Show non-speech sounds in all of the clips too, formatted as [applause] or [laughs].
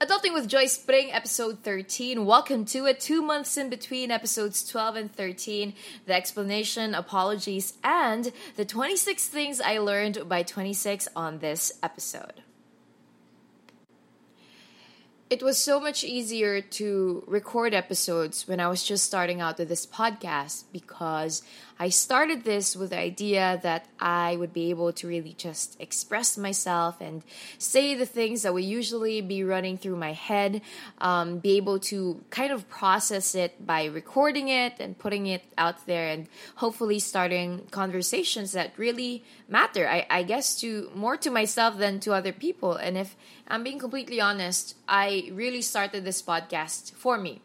Adulting with Joyce Pring, episode 13. Welcome to it. Two months in between episodes 12 and 13. The explanation, apologies, and the 26 things I learned by 26 on this episode. It was so much easier to record episodes when I was just starting out with this podcast because I started this with the idea that I would be able to really just express myself and say the things that would usually be running through my head, um, be able to kind of process it by recording it and putting it out there, and hopefully starting conversations that really matter. I, I guess to more to myself than to other people. And if I'm being completely honest, I really started this podcast for me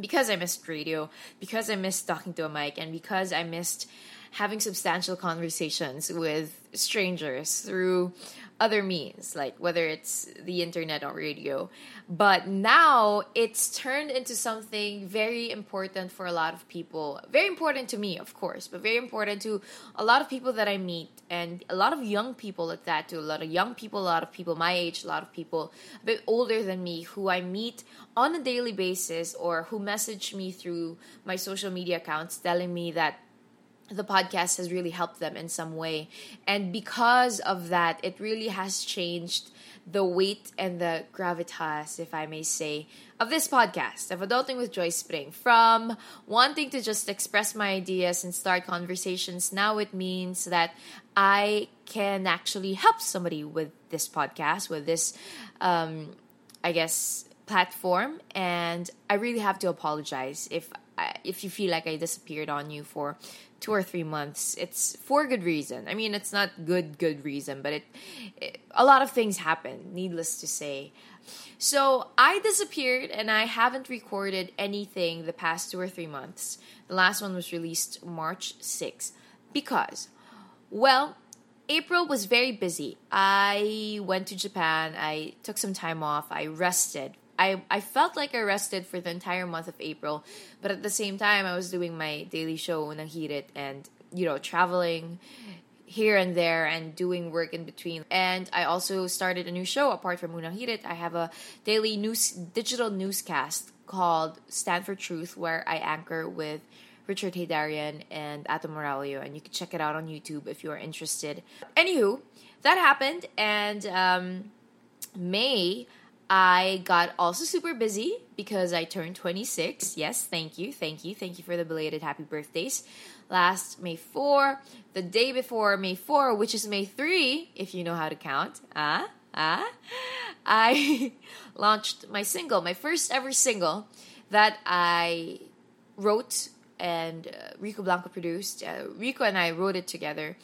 because I missed radio, because I missed talking to a mic, and because I missed having substantial conversations with strangers through other means, like whether it's the internet or radio. But now it's turned into something very important for a lot of people. Very important to me, of course, but very important to a lot of people that I meet and a lot of young people at that too. A lot of young people, a lot of people my age, a lot of people a bit older than me who I meet on a daily basis or who message me through my social media accounts telling me that the podcast has really helped them in some way. And because of that, it really has changed the weight and the gravitas, if I may say, of this podcast, of Adulting with Joyce Pring. From wanting to just express my ideas and start conversations, now it means that I can actually help somebody with this podcast, with this, um, I guess, platform. And I really have to apologize if if you feel like I disappeared on you for two or three months, it's for good reason. I mean, it's not good, good reason, but it, it a lot of things happen, needless to say. So I disappeared and I haven't recorded anything the past two or three months. The last one was released March 6th because, well, April was very busy. I went to Japan, I took some time off, I rested I, I felt like I rested for the entire month of April, but at the same time, I was doing my daily show, Unang Hirit, and, you know, traveling here and there and doing work in between. And I also started a new show apart from Unang. I have a daily news digital newscast called Stand for Truth, where I anchor with Richard Heydarian and Atom Araullo, and you can check it out on YouTube if you are interested. Anywho, that happened, and um, May I got also super busy because I turned 26. Yes, thank you, thank you, thank you for the belated happy birthdays. Last May 4, the day before May 4, which is May 3, if you know how to count. Ah, ah. I [laughs] launched my single, my first ever single that I wrote and uh, Rico Blanco produced. Uh, Rico and I wrote it together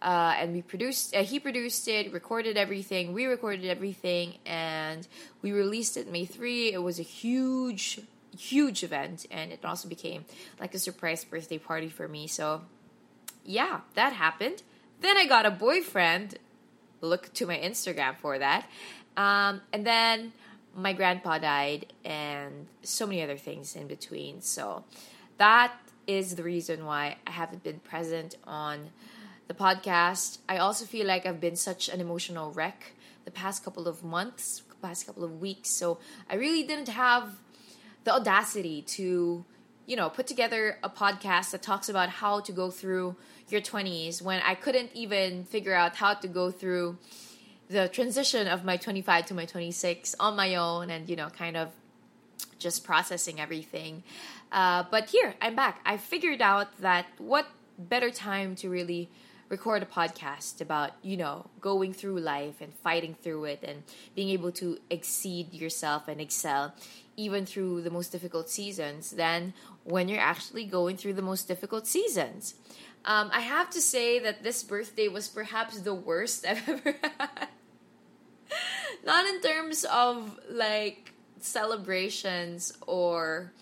uh, and we produced uh, he produced it recorded everything we recorded everything and we released it may 3 it was a huge huge event and it also became like a surprise birthday party for me. So yeah that happened. Then i got a boyfriend. Look to my instagram for that. Um, and then my grandpa died and so many other things in between. So that is the reason why i haven't been present on the podcast. I also feel like I've been such an emotional wreck the past couple of months, past couple of weeks. So I really didn't have the audacity to, you know, put together a podcast that talks about how to go through your 20s when I couldn't even figure out how to go through the transition of my 25 to my 26 on my own and, you know, kind of just processing everything. Uh, but here, I'm back. I figured out that what better time to really record a podcast about, you know, going through life and fighting through it and being able to exceed yourself and excel even through the most difficult seasons than when you're actually going through the most difficult seasons. Um, I have to say that this birthday was perhaps the worst [laughs] I've ever had. Not in terms of like celebrations or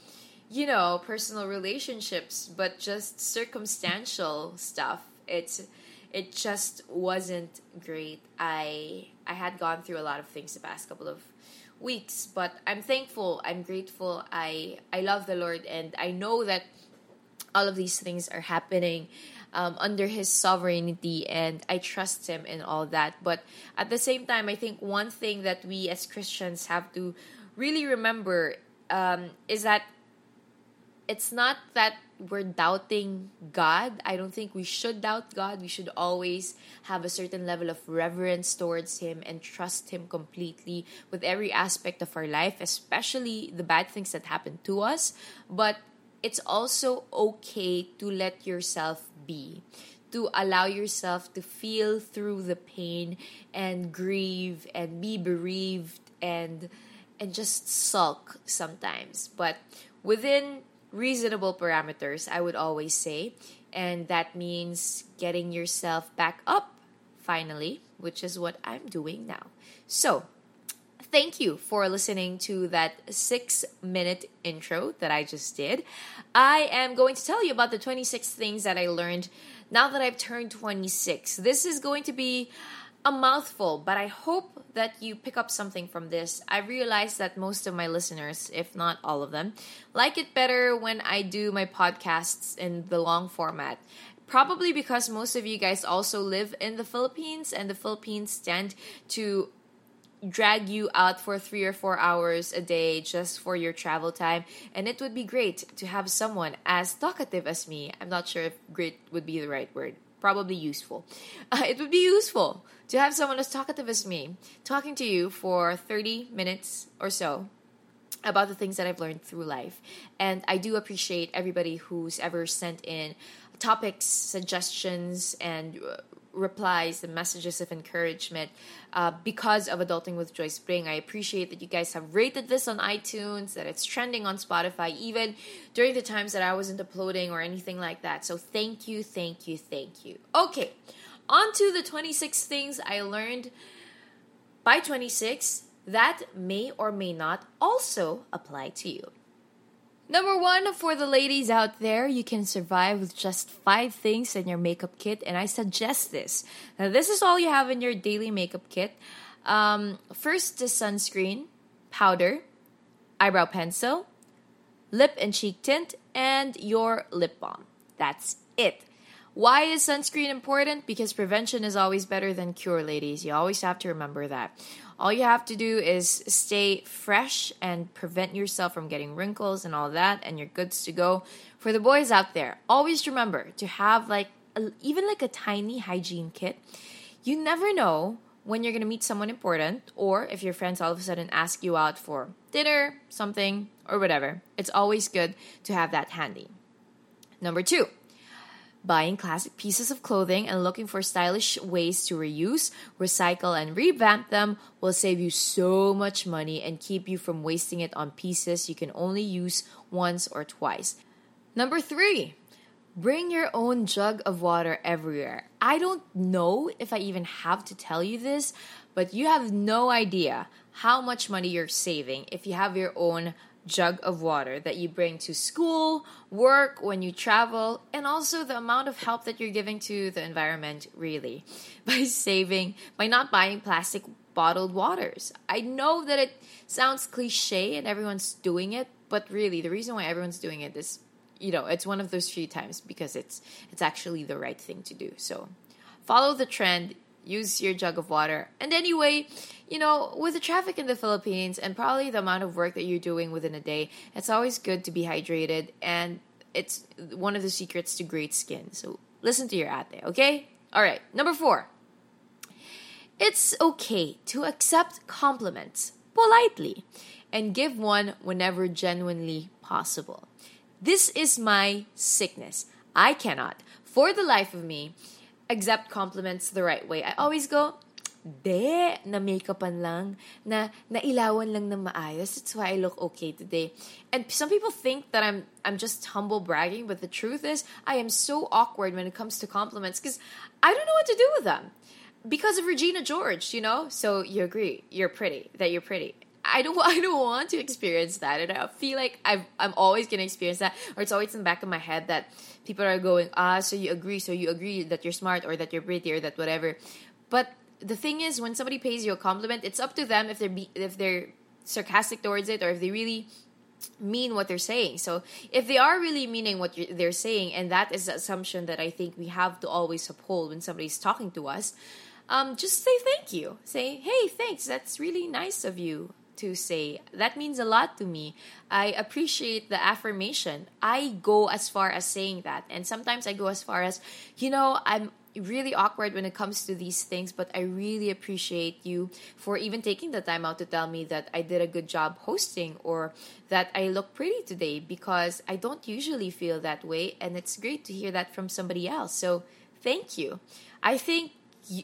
you know personal relationships but just circumstantial stuff it's it just wasn't great. I I had gone through a lot of things the past couple of weeks, but I'm thankful. I'm grateful. I I love the Lord, and I know that all of these things are happening um, under His sovereignty, and I trust Him in all that. But at the same time, I think one thing that we as Christians have to really remember um, is that it's not that we're doubting God. I don't think we should doubt God. We should always have a certain level of reverence towards Him and trust Him completely with every aspect of our life, especially the bad things that happen to us. But it's also okay to let yourself be, to allow yourself to feel through the pain and grieve and be bereaved and and just sulk sometimes. But within reasonable parameters, I would always say. And that means getting yourself back up finally, which is what I'm doing now. So, thank you for listening to that six minute intro that I just did. I am going to tell you about the 26 things that I learned now that I've turned 26. This is going to be a mouthful, but I hope that you pick up something from this. I realize that most of my listeners, if not all of them, like it better when I do my podcasts in the long format. Probably because most of you guys also live in the Philippines, and the Philippines tend to drag you out for three or four hours a day just for your travel time. And it would be great to have someone as talkative as me. I'm not sure if great would be the right word probably useful. [laughs] Uh, it would be useful to have someone as talkative as me talking to you for 30 minutes or so about the things that I've learned through life. And I do appreciate everybody who's ever sent in topics, suggestions, and uh, replies and messages of encouragement uh, because of Adulting with Joyce Pring. I appreciate that you guys have rated this on iTunes, that it's trending on Spotify, even during the times that I wasn't uploading or anything like that. So thank you, thank you, thank you. Okay, on to the 26 things I learned by 26 that may or may not also apply to you. Number one, for the ladies out there, you can survive with just five things in your makeup kit, and I suggest this. Now, this is all you have in your daily makeup kit. Um, first, the sunscreen, powder, eyebrow pencil, lip and cheek tint, and your lip balm. That's it. Why is sunscreen important? Because prevention is always better than cure, ladies. You always have to remember that. All you have to do is stay fresh and prevent yourself from getting wrinkles and all that, and you're good to go. For the boys out there, always remember to have like a, even like a tiny hygiene kit. You never know when you're gonna meet someone important, or if your friends all of a sudden ask you out for dinner, something, or whatever. It's always good to have that handy. Number two, Buying classic pieces of clothing and looking for stylish ways to reuse, recycle, and revamp them will save you so much money and keep you from wasting it on pieces you can only use once or twice. Number three, bring your own jug of water everywhere. I don't know if I even have to tell you this, but you have no idea how much money you're saving if you have your own jug of water that you bring to school, work, when you travel, and also the amount of help that you're giving to the environment, really, [laughs] by saving, by not buying plastic bottled waters. I know that it sounds cliche and everyone's doing it, but really, the reason why everyone's doing it is you know it's one of those few times because it's it's actually the right thing to do so follow the trend use your jug of water. And anyway, you know, with the traffic in the Philippines and probably the amount of work that you're doing within a day, it's always good to be hydrated and it's one of the secrets to great skin. So listen to your ate, okay? All right, number four. It's okay to accept compliments politely and give one whenever genuinely possible. This is my sickness. I cannot, for the life of me, accept compliments the right way. I always go, de, na makeupan lang, na nailawan lang ng maayos. That's why I look okay today. And some people think that I'm I'm just humble bragging, but the truth is I am so awkward when it comes to compliments because I don't know what to do with them. Because of Regina George, you know? So you agree, you're pretty, that you're pretty. I don't [laughs] I don't want to experience that, and I feel like I've I'm always gonna experience that, or it's always in the back of my head that people are going, ah, so you agree, so you agree that you're smart or that you're pretty or that whatever. But the thing is, when somebody pays you a compliment, it's up to them if they're be, if they're sarcastic towards it or if they really mean what they're saying. So if they are really meaning what they're saying, and that is the assumption that I think we have to always uphold when somebody's talking to us, um, just say thank you. Say, hey, thanks. That's really nice of you to say. That means a lot to me. I appreciate the affirmation. I go as far as saying that. And sometimes I go as far as, you know, I'm really awkward when it comes to these things, but I really appreciate you for even taking the time out to tell me that I did a good job hosting or that I look pretty today because I don't usually feel that way. And it's great to hear that from somebody else. So thank you. I think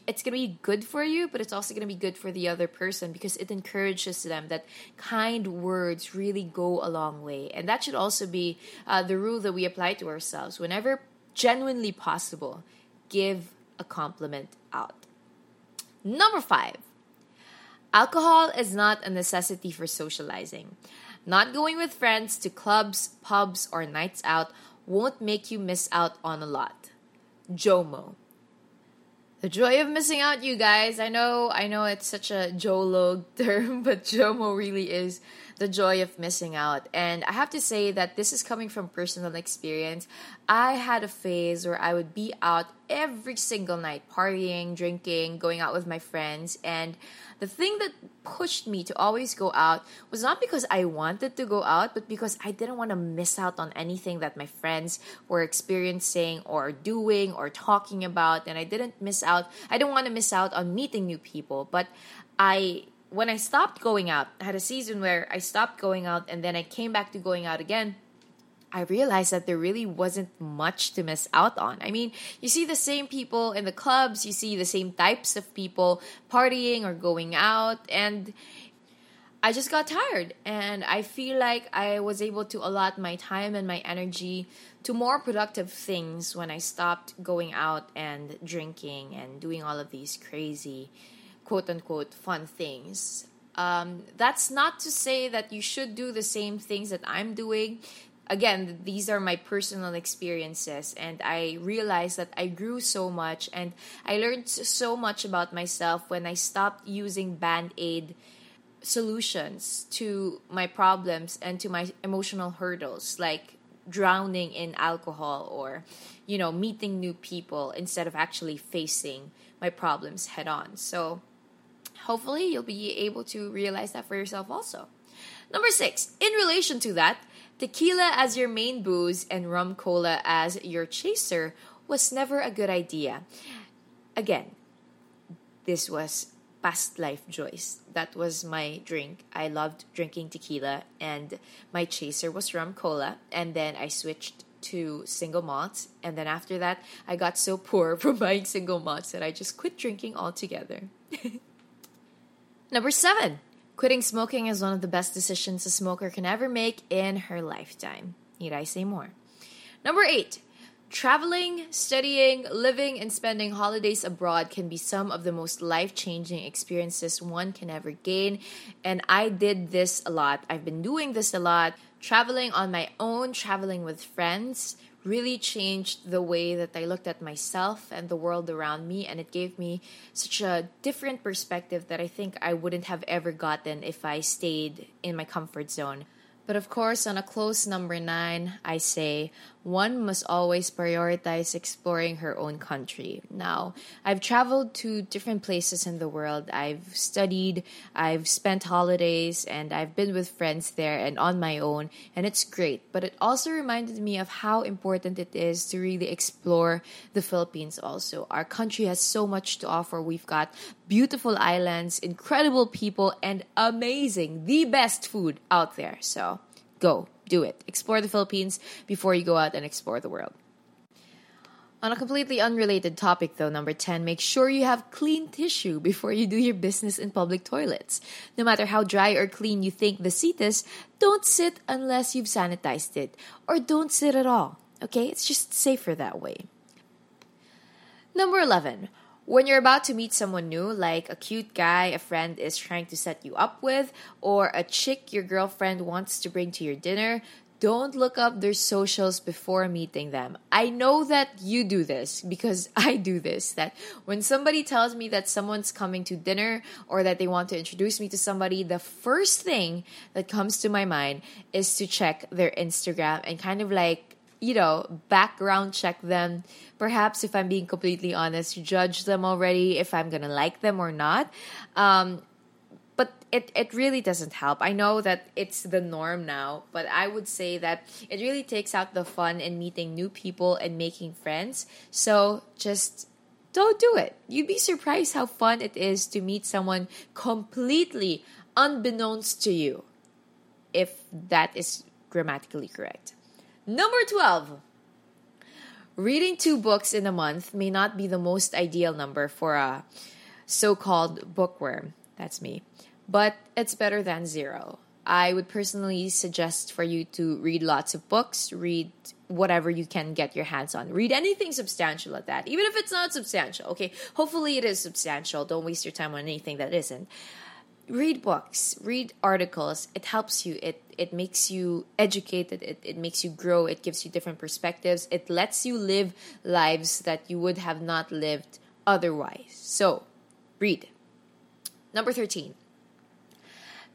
it's going to be good for you, but it's also going to be good for the other person because it encourages them that kind words really go a long way. And that should also be uh, the rule that we apply to ourselves. Whenever genuinely possible, give a compliment out. Number five, alcohol is not a necessity for socializing. Not going with friends to clubs, pubs, or nights out won't make you miss out on a lot. JOMO. The joy of missing out, you guys. I know, I know it's such a JOLO [laughs] term, but JOMO really is the joy of missing out. And I have to say that this is coming from personal experience. I had a phase where I would be out every single night, partying, drinking, going out with my friends. And the thing that pushed me to always go out was not because I wanted to go out, but because I didn't want to miss out on anything that my friends were experiencing or doing or talking about. And I didn't miss out, I didn't want to miss out on meeting new people. But I when I stopped going out, I had a season where I stopped going out and then I came back to going out again. I realized that there really wasn't much to miss out on. I mean, you see the same people in the clubs, you see the same types of people partying or going out, and I just got tired. And I feel like I was able to allot my time and my energy to more productive things when I stopped going out and drinking and doing all of these crazy quote unquote fun things. Um, that's not to say that you should do the same things that I'm doing. Again, these are my personal experiences, and I realized that I grew so much and I learned so much about myself when I stopped using band aid solutions to my problems and to my emotional hurdles, like drowning in alcohol or, you know, meeting new people instead of actually facing my problems head on. So, hopefully you'll be able to realize that for yourself also. Number six, in relation to that, tequila as your main booze and rum cola as your chaser was never a good idea. Again, this was past life Joyce. That was my drink. I loved drinking tequila, and my chaser was rum cola. And then I switched to single malts. And then after that, I got so poor [laughs] from buying single malts that I just quit drinking altogether. [laughs] Number seven, quitting smoking is one of the best decisions a smoker can ever make in her lifetime. Need I say more? Number eight, traveling, studying, living, and spending holidays abroad can be some of the most life changing experiences one can ever gain. And I did this a lot. I've been doing this a lot, traveling on my own, traveling with friends, really changed the way that I looked at myself and the world around me. And it gave me such a different perspective that I think I wouldn't have ever gotten if I stayed in my comfort zone. But of course, on a close number nine, I say one must always prioritize exploring her own country. Now, I've traveled to different places in the world. I've studied, I've spent holidays, and I've been with friends there and on my own, and it's great. But it also reminded me of how important it is to really explore the Philippines also. Our country has so much to offer. We've got beautiful islands, incredible people, and amazing, the best food out there. So go do it. Explore the Philippines before you go out and explore the world. On a completely unrelated topic, though, number 10, make sure you have clean tissue before you do your business in public toilets. No matter how dry or clean you think the seat is, don't sit unless you've sanitized it. Or don't sit at all, okay? It's just safer that way. Number 11, when you're about to meet someone new, like a cute guy a friend is trying to set you up with, or a chick your girlfriend wants to bring to your dinner, don't look up their socials before meeting them. I know that you do this because [laughs] I do this. That when somebody tells me that someone's coming to dinner or that they want to introduce me to somebody, the first thing that comes to my mind is to check their Instagram and kind of like, you know, background check them. Perhaps if I'm being completely honest, judge them already if I'm gonna like them or not. Um, but it, it really doesn't help. I know that it's the norm now, but I would say that it really takes out the fun in meeting new people and making friends. So just don't do it. You'd be surprised how fun it is to meet someone completely unbeknownst to you, if that is grammatically correct. Number 12. Reading two books in a month may not be the most ideal number for a so called bookworm. That's me but it's better than zero. I would personally suggest for you to read lots of books, read whatever you can get your hands on. Read anything substantial at that, even if it's not substantial. Okay, hopefully it is substantial. Don't waste your time on anything that isn't. Read books, read articles. It helps you. It it makes you educated. It, it makes you grow. It gives you different perspectives. It lets you live lives that you would have not lived otherwise. So, read. Number 13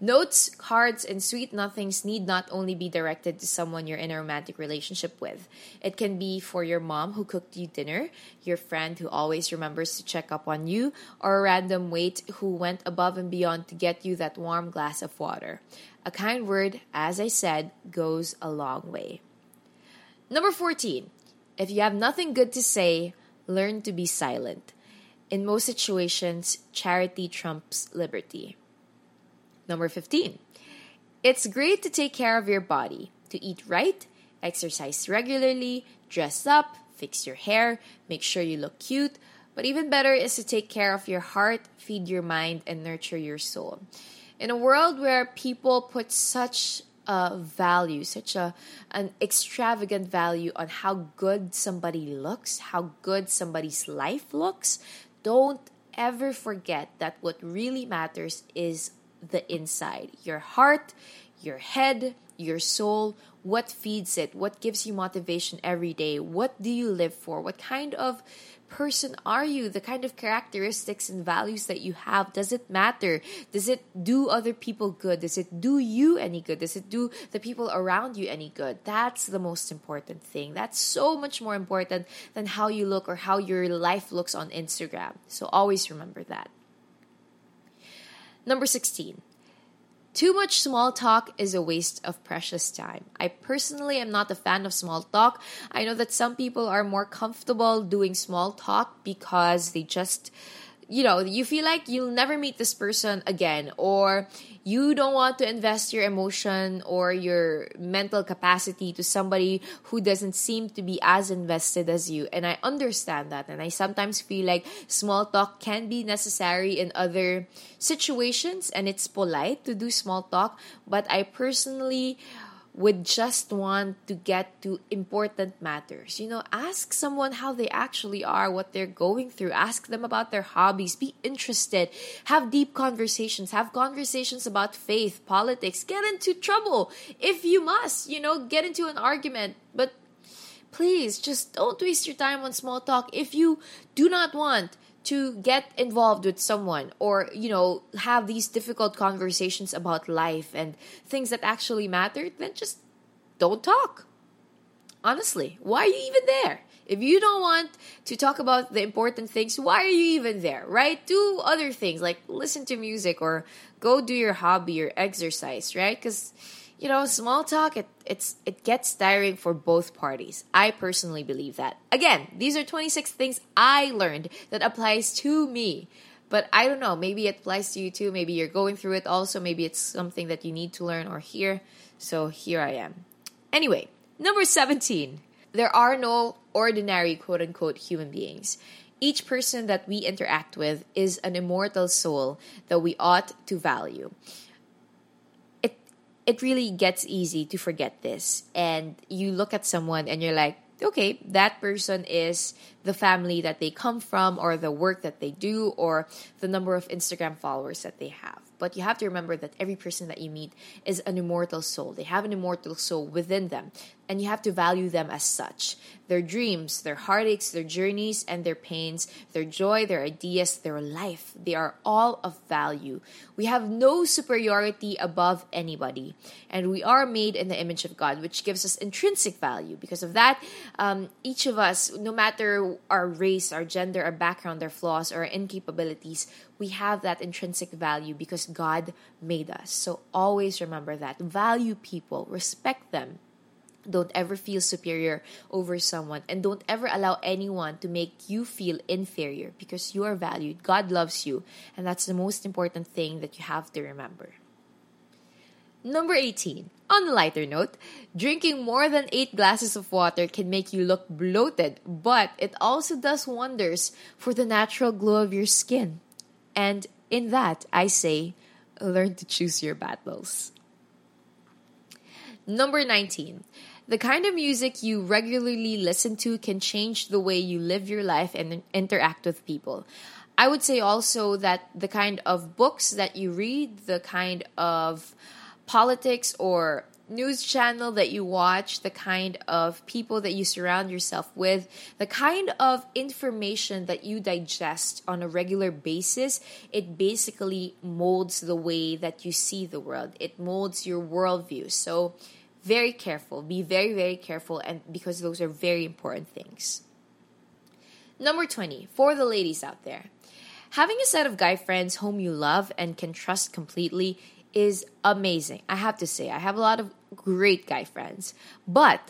Notes, cards, and sweet nothings need not only be directed to someone you're in a romantic relationship with. It can be for your mom who cooked you dinner, your friend who always remembers to check up on you, or a random wait who went above and beyond to get you that warm glass of water. A kind word, as I said, goes a long way. Number 14. If you have nothing good to say, learn to be silent. In most situations, charity trumps liberty. Number 15. It's great to take care of your body, to eat right, exercise regularly, dress up, fix your hair, make sure you look cute, but even better is to take care of your heart, feed your mind, and nurture your soul. In a world where people put such a value, such a an extravagant value on how good somebody looks, how good somebody's life looks, don't ever forget that what really matters is the inside your heart, your head, your soul. What feeds it? What gives you motivation every day? What do you live for? What kind of person are you? The kind of characteristics and values that you have, does it matter? Does it do other people good? Does it do you any good? Does it do the people around you any good? That's the most important thing. That's so much more important than how you look or how your life looks on Instagram. So always remember that. Number 16. Too much small talk is a waste of precious time. I personally am not a fan of small talk. I know that some people are more comfortable doing small talk because they just you know, you feel like you'll never meet this person again, or you don't want to invest your emotion or your mental capacity to somebody who doesn't seem to be as invested as you. And I understand that. And I sometimes feel like small talk can be necessary in other situations, and it's polite to do small talk. But I personally, would just want to get to important matters. You know, ask someone how they actually are, what they're going through. Ask them about their hobbies. Be interested. Have deep conversations. Have conversations about faith, politics. Get into trouble if you must. You know, get into an argument. But please, just don't waste your time on small talk if you do not want to get involved with someone or you know have these difficult conversations about life and things that actually matter then just don't talk. Honestly why are you even there? If you don't want to talk about the important things why are you even there right? Do other things like listen to music or go do your hobby or exercise right? Because you know, small talk it it's it gets tiring for both parties. I personally believe that. Again, these are 26 things I learned that applies to me. But I don't know, maybe it applies to you too. Maybe you're going through it also. Maybe it's something that you need to learn or hear. So here I am. Anyway, number 17. There are no ordinary quote unquote human beings. Each person that we interact with is an immortal soul that we ought to value it really gets easy to forget this. And you look at someone and you're like, okay, that person is the family that they come from, or the work that they do, or the number of Instagram followers that they have. But you have to remember that every person that you meet is an immortal soul. They have an immortal soul within them, and you have to value them as such. Their dreams, their heartaches, their journeys, and their pains, their joy, their ideas, their life, they are all of value. We have no superiority above anybody, and we are made in the image of God, which gives us intrinsic value. Because of that, um, each of us, no matter our race, our gender, our background, our flaws, or our incapabilities, we have that intrinsic value because God made us. So always remember that. Value people, respect them. Don't ever feel superior over someone and don't ever allow anyone to make you feel inferior because you are valued. God loves you, and that's the most important thing that you have to remember. Number 18. On a lighter note, drinking more than 8 glasses of water can make you look bloated, but it also does wonders for the natural glow of your skin. And in that, I say, learn to choose your battles. Number 19. The kind of music you regularly listen to can change the way you live your life and interact with people. I would say also that the kind of books that you read, the kind of politics or news channel that you watch, the kind of people that you surround yourself with, the kind of information that you digest on a regular basis, it basically molds the way that you see the world. It molds your worldview. So very careful. Be very, very careful, and because those are very important things. Number 20, for the ladies out there. Having a set of guy friends whom you love and can trust completely is amazing. I have to say, I have a lot of great guy friends. But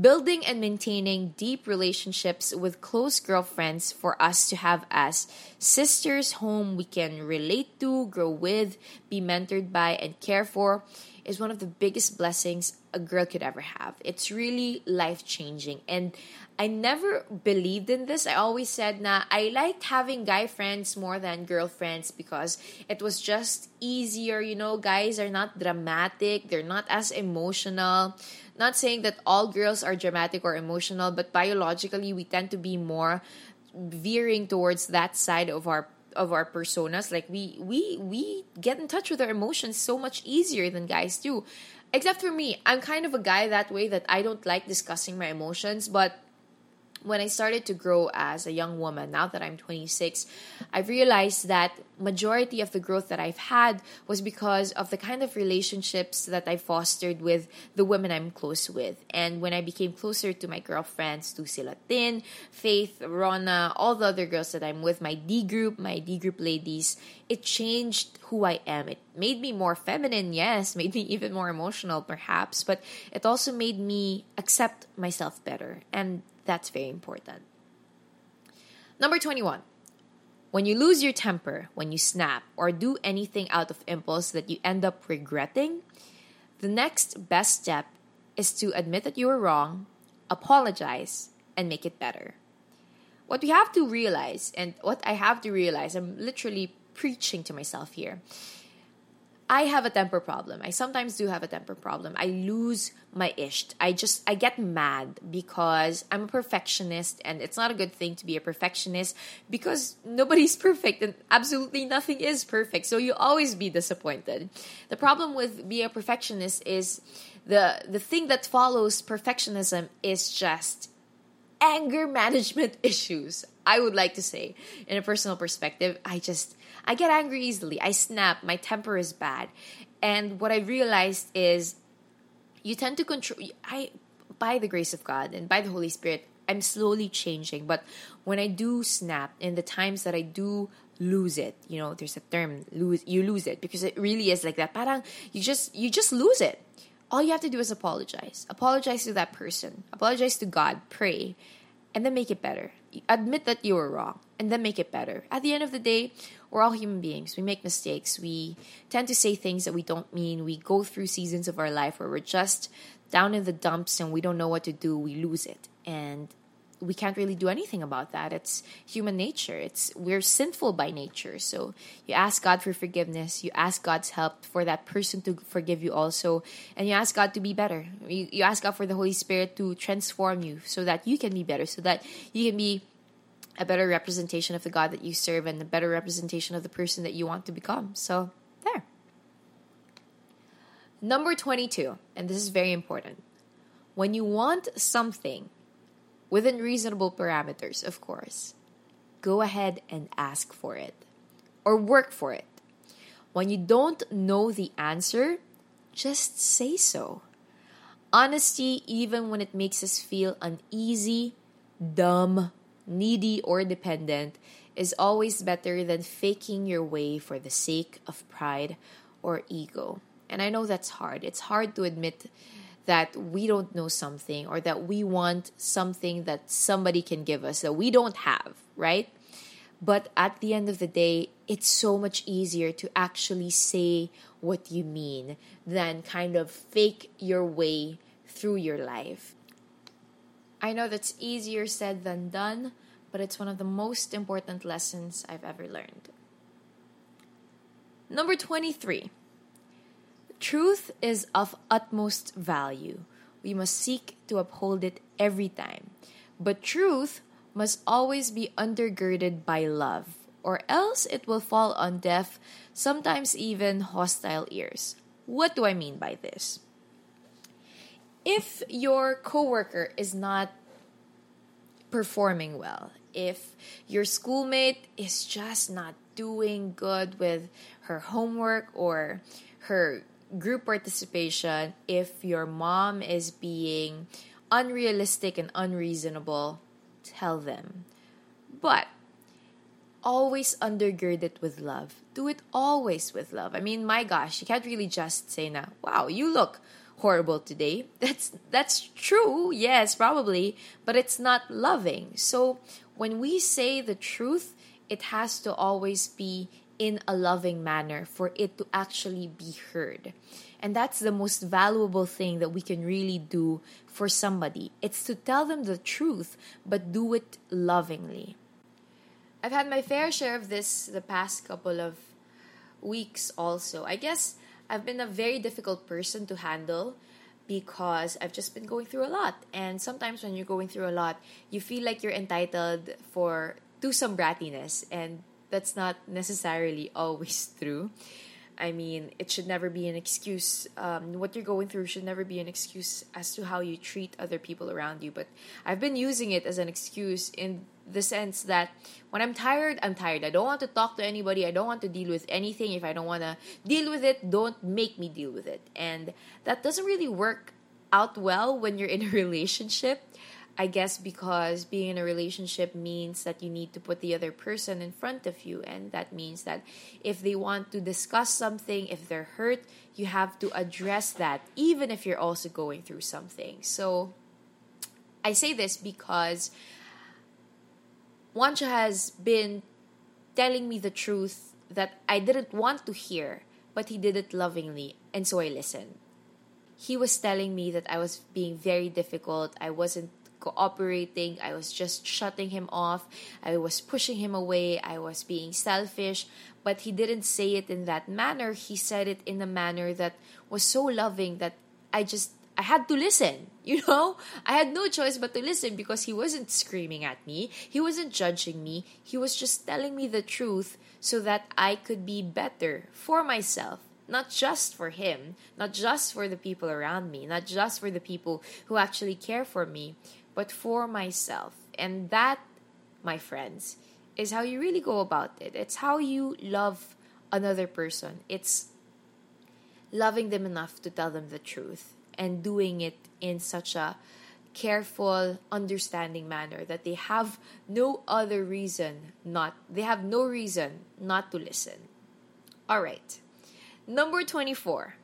building and maintaining deep relationships with close girlfriends for us to have as sisters whom we can relate to, grow with, be mentored by, and care for is one of the biggest blessings a girl could ever have. It's really life changing. And I never believed in this. I always said, nah, I liked having guy friends more than girlfriends because it was just easier. You know, guys are not dramatic, they're not as emotional. Not saying that all girls are dramatic or emotional, but biologically, we tend to be more veering towards that side of our of our personas like we we we get in touch with our emotions so much easier than guys do. Except for me i'm kind of a guy that way that i don't like discussing my emotions but when I started to grow as a young woman, now that I'm 26, I realized that majority of the growth that I've had was because of the kind of relationships that I fostered with the women I'm close with. And when I became closer to my girlfriends, to Silatin, Faith, Rona, all the other girls that I'm with, my D group, my D group ladies, it changed who I am. It made me more feminine, yes, [laughs] made me even more emotional perhaps, but it also made me accept myself better. And that's very important. Number 21. When you lose your temper, when you snap, or do anything out of impulse that you end up regretting, the next best step is to admit that you were wrong, apologize, and make it better. What we have to realize, and what I have to realize, I'm literally preaching to myself here, I have a temper problem. I sometimes do have a temper problem. I lose my ish. I just I get mad because I'm a perfectionist and it's not a good thing to be a perfectionist because nobody's [laughs] perfect and absolutely nothing is perfect. So you always be disappointed. The problem with being a perfectionist is the the thing that follows perfectionism is just anger management [laughs] issues. I would like to say in a personal perspective, I just I get angry easily. I snap. My temper is bad. And what I realized is you tend to control I by the grace of God and by the Holy Spirit, I'm slowly changing. But when I do snap in the times that I do lose it, you know, there's a term lose you lose it because it really is like that. Parang you just you just lose it. All you have to do is apologize. Apologize to that person. Apologize to God. Pray. And then make it better. Admit that you were wrong and then make it better. At the end of the day, we're all human beings. We make mistakes. We tend to say things that we don't mean. We go through seasons of our life where we're just down in the dumps and we don't know what to do. We lose it. And we can't really do anything about that. It's human nature. It's we're sinful by nature. So you ask God for forgiveness. You ask God's help for that person to forgive you also, and you ask God to be better. You, you ask God for the Holy Spirit to transform you so that you can be better, so that you can be a better representation of the God that you serve and a better representation of the person that you want to become. So, there. Number 22, and this is very important. When you want something, within reasonable parameters, of course, go ahead and ask for it or work for it. When you don't know the answer, just say so. Honesty, even when it makes us feel uneasy, dumb, needy, or dependent, is always better than faking your way for the sake of pride or ego. And I know that's hard. It's hard to admit that we don't know something or that we want something that somebody can give us that we don't have, right? But at the end of the day, it's so much easier to actually say what you mean than kind of fake your way through your life. I know that's easier said than done, but it's one of the most important lessons I've ever learned. Number 23 Truth is of utmost value. We must seek to uphold it every time. But truth must always be undergirded by love, or else it will fall on deaf, sometimes even hostile ears. What do I mean by this? If your coworker is not performing well, if your schoolmate is just not doing good with her homework or her group participation, if your mom is being unrealistic and unreasonable, tell them. But always undergird it with love. Do it always with love. I mean, my gosh, you can't really just say now, wow, you look horrible today. That's that's true, yes, probably, but it's not loving. So when we say the truth, it has to always be in a loving manner for it to actually be heard. And that's the most valuable thing that we can really do for somebody. It's to tell them the truth, but do it lovingly. I've had my fair share of this the past couple of weeks also. I guess I've been a very difficult person to handle because I've just been going through a lot. And sometimes when you're going through a lot, you feel like you're entitled for to some brattiness and that's not necessarily always [laughs] true. I mean, it should never be an excuse. Um, what you're going through should never be an excuse as to how you treat other people around you. But I've been using it as an excuse in the sense that when I'm tired, I'm tired. I don't want to talk to anybody. I don't want to deal with anything. If I don't want to deal with it, don't make me deal with it. And that doesn't really work out well when you're in a [laughs] relationship. I guess because being in a relationship means that you need to put the other person in front of you. And that means that if they want to discuss something, if they're hurt, you have to address that, even if you're also going through something. So I say this because Juancho has been telling me the truth that I didn't want to hear, but he did it lovingly. And so I listened. He was telling me that I was being very difficult. I wasn't cooperating. I was just shutting him off. I was pushing him away. I was being selfish. But he didn't say it in that manner. He said it in a manner that was so loving that I just I had to listen, [laughs] you know? I had no choice but to listen because he wasn't screaming at me. He wasn't judging me. He was just telling me the truth so that I could be better for myself not just for him, not just for the people around me, not just for the people who actually care for me, but for myself. And that, my friends, is how you really go about it. It's how you love another person. It's loving them enough to tell them the truth and doing it in such a careful, understanding manner that they have no other reason not they have no reason not to listen. All right. Number 24.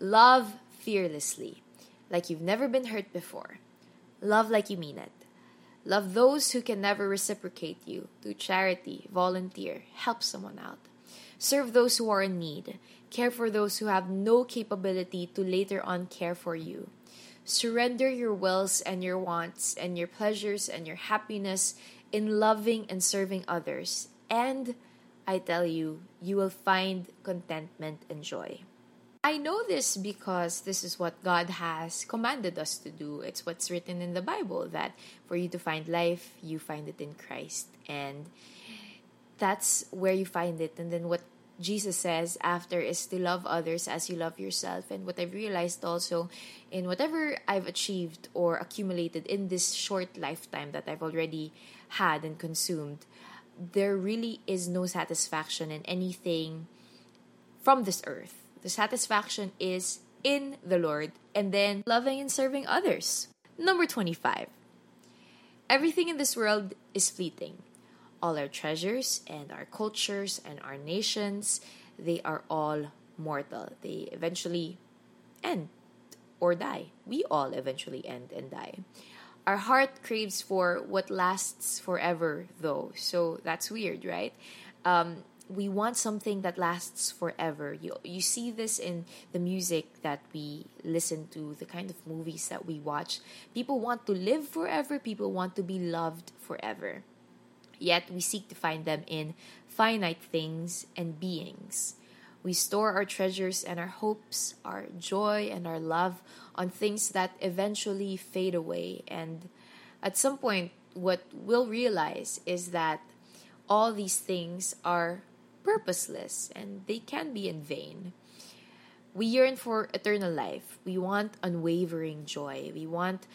Love fearlessly, like you've never been hurt before. Love like you mean it. Love those who can never reciprocate you. Do charity, volunteer, help someone out. Serve those who are in need. Care for those who have no capability to later on care for you. Surrender your wills and your wants and your pleasures and your happiness in loving and serving others. And I tell you, you will find contentment and joy. I know this because this is what God has commanded us to do. It's what's written in the Bible that for you to find life, you find it in Christ. And that's where you find it. And then what Jesus says after is to love others as you love yourself. And what I've realized also in whatever I've achieved or accumulated in this short lifetime that I've already had and consumed, there really is no satisfaction in anything from this earth. The satisfaction is in the Lord and then loving and serving others. Number 25. Everything in this world is fleeting. All our treasures and our cultures and our nations, they are all mortal. They eventually end or die. We all eventually end and die. Our heart craves for what lasts forever, though. So that's weird, right? Um, we want something that lasts forever. You you see this in the music that we listen to, the kind of movies that we watch. People want to live forever, people want to be loved forever. Yet we seek to find them in finite things and beings. We store our treasures and our hopes, our joy and our love on things that eventually fade away and at some point what we'll realize is that all these things are purposeless and they can be in vain. We yearn for eternal life. We want unwavering joy. We want,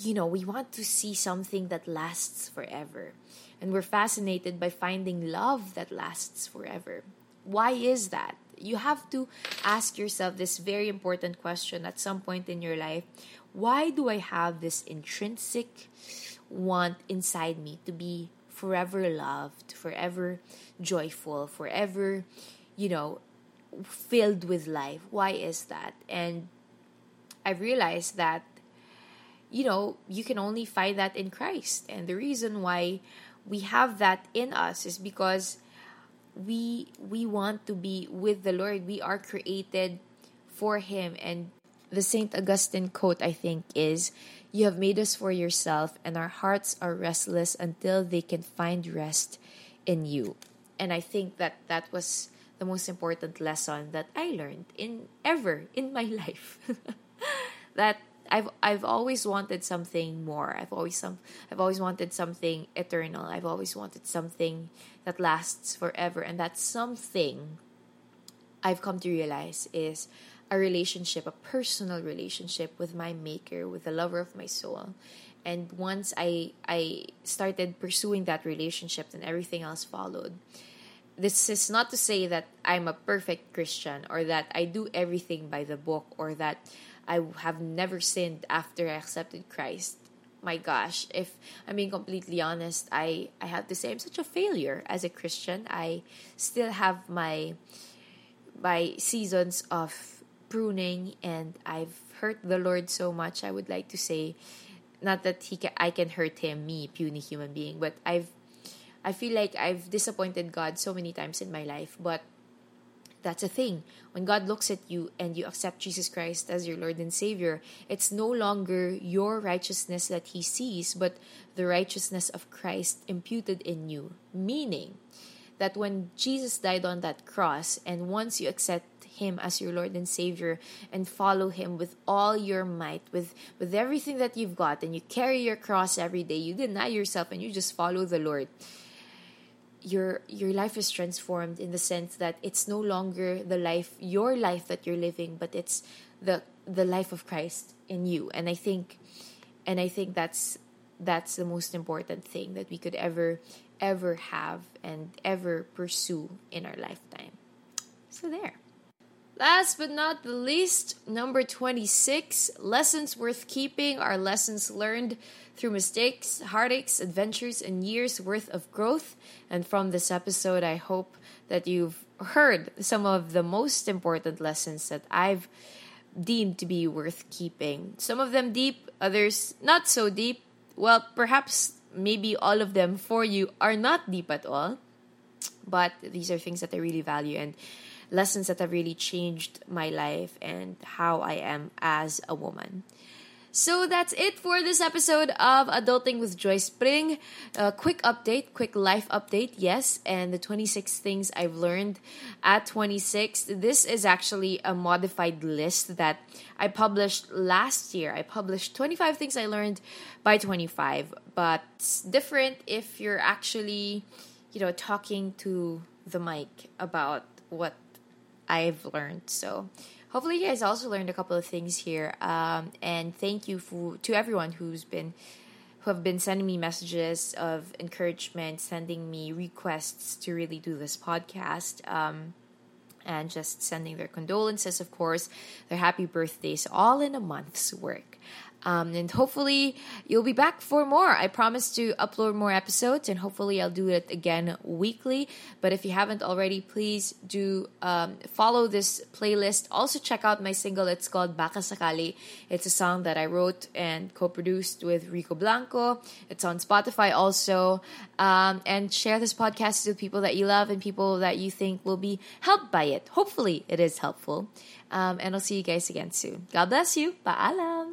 you know, we want to see something that lasts forever. And we're fascinated by finding love that lasts forever. Why is that? You have to ask yourself this very important question at some point in your life. Why do I have this intrinsic want inside me to be forever loved, forever joyful, forever, you know, filled with life. Why is that? And I realized that, you know, you can only find that in Christ. And the reason why we have that in us is because we we want to be with the Lord. We are created for him and the St. Augustine quote I think is you have made us for yourself and our hearts are restless until they can find rest in you and I think that that was the most important lesson that I learned in ever in my [laughs] life. that I've I've always wanted something more. I've always some I've always wanted something eternal. I've always wanted something that lasts forever and that something I've come to realize is a relationship, a personal relationship with my maker, with the lover of my soul and once i i started pursuing that relationship then everything else followed this is not to say that i'm a perfect christian or that i do everything by the book or that i have never sinned after i accepted christ. My gosh if i'm being completely honest i i have to say i'm such a failure as a christian. I still have my my seasons of pruning and i've hurt the lord so much i would like to say not that he I can hurt him, me, puny human being, but I've I feel like I've disappointed God so many times in my life, but that's a thing. When God looks at you and you accept Jesus Christ as your Lord and Savior, it's no longer your righteousness that He sees, but the righteousness of Christ imputed in you. Meaning that when Jesus died on that cross, and once you accept him as your Lord and Savior and follow him with all your might, with, with everything that you've got, and you carry your cross every day, you deny yourself and you just follow the Lord. Your your life is transformed in the sense that it's no longer the life your life that you're living, but it's the the life of Christ in you. And I think and I think that's that's the most important thing that we could ever ever have and ever pursue in our lifetime. So there. Last but not the least, number 26 lessons worth keeping are lessons learned through mistakes, heartaches, adventures, and years worth of growth. And from this episode, I hope that you've heard some of the most important lessons that I've deemed to be worth keeping. Some of them deep, others not so deep. Well, perhaps maybe all of them for you are not deep at all. But these are things that I really value and lessons that have really changed my life and how I am as a woman. So that's it for this episode of Adulting with Joyce Pring. A quick update, quick life update, yes, and the 26 things I've learned at 26. This is actually a modified list that I published last year. I published 25 things I learned by 25, but different if you're actually, you know, talking to the mic about what I've learned. So hopefully you guys also learned a couple of things here. Um, and thank you for, to everyone who's been who have been sending me messages of encouragement, sending me requests to really do this podcast. Um, and just sending their condolences, of course, their happy birthdays, all in a month's work. Um, and hopefully you'll be back for more. I promise to upload more episodes, and hopefully I'll do it again weekly. But if you haven't already, please do um, follow this playlist. Also check out my single. It's called Baka Sakali. It's a song that I wrote and co-produced with Rico Blanco. It's on Spotify also. Um, and share this podcast with people that you love and people that you think will be helped by it. Hopefully it is helpful. Um, and I'll see you guys again soon. God bless you. Paalam.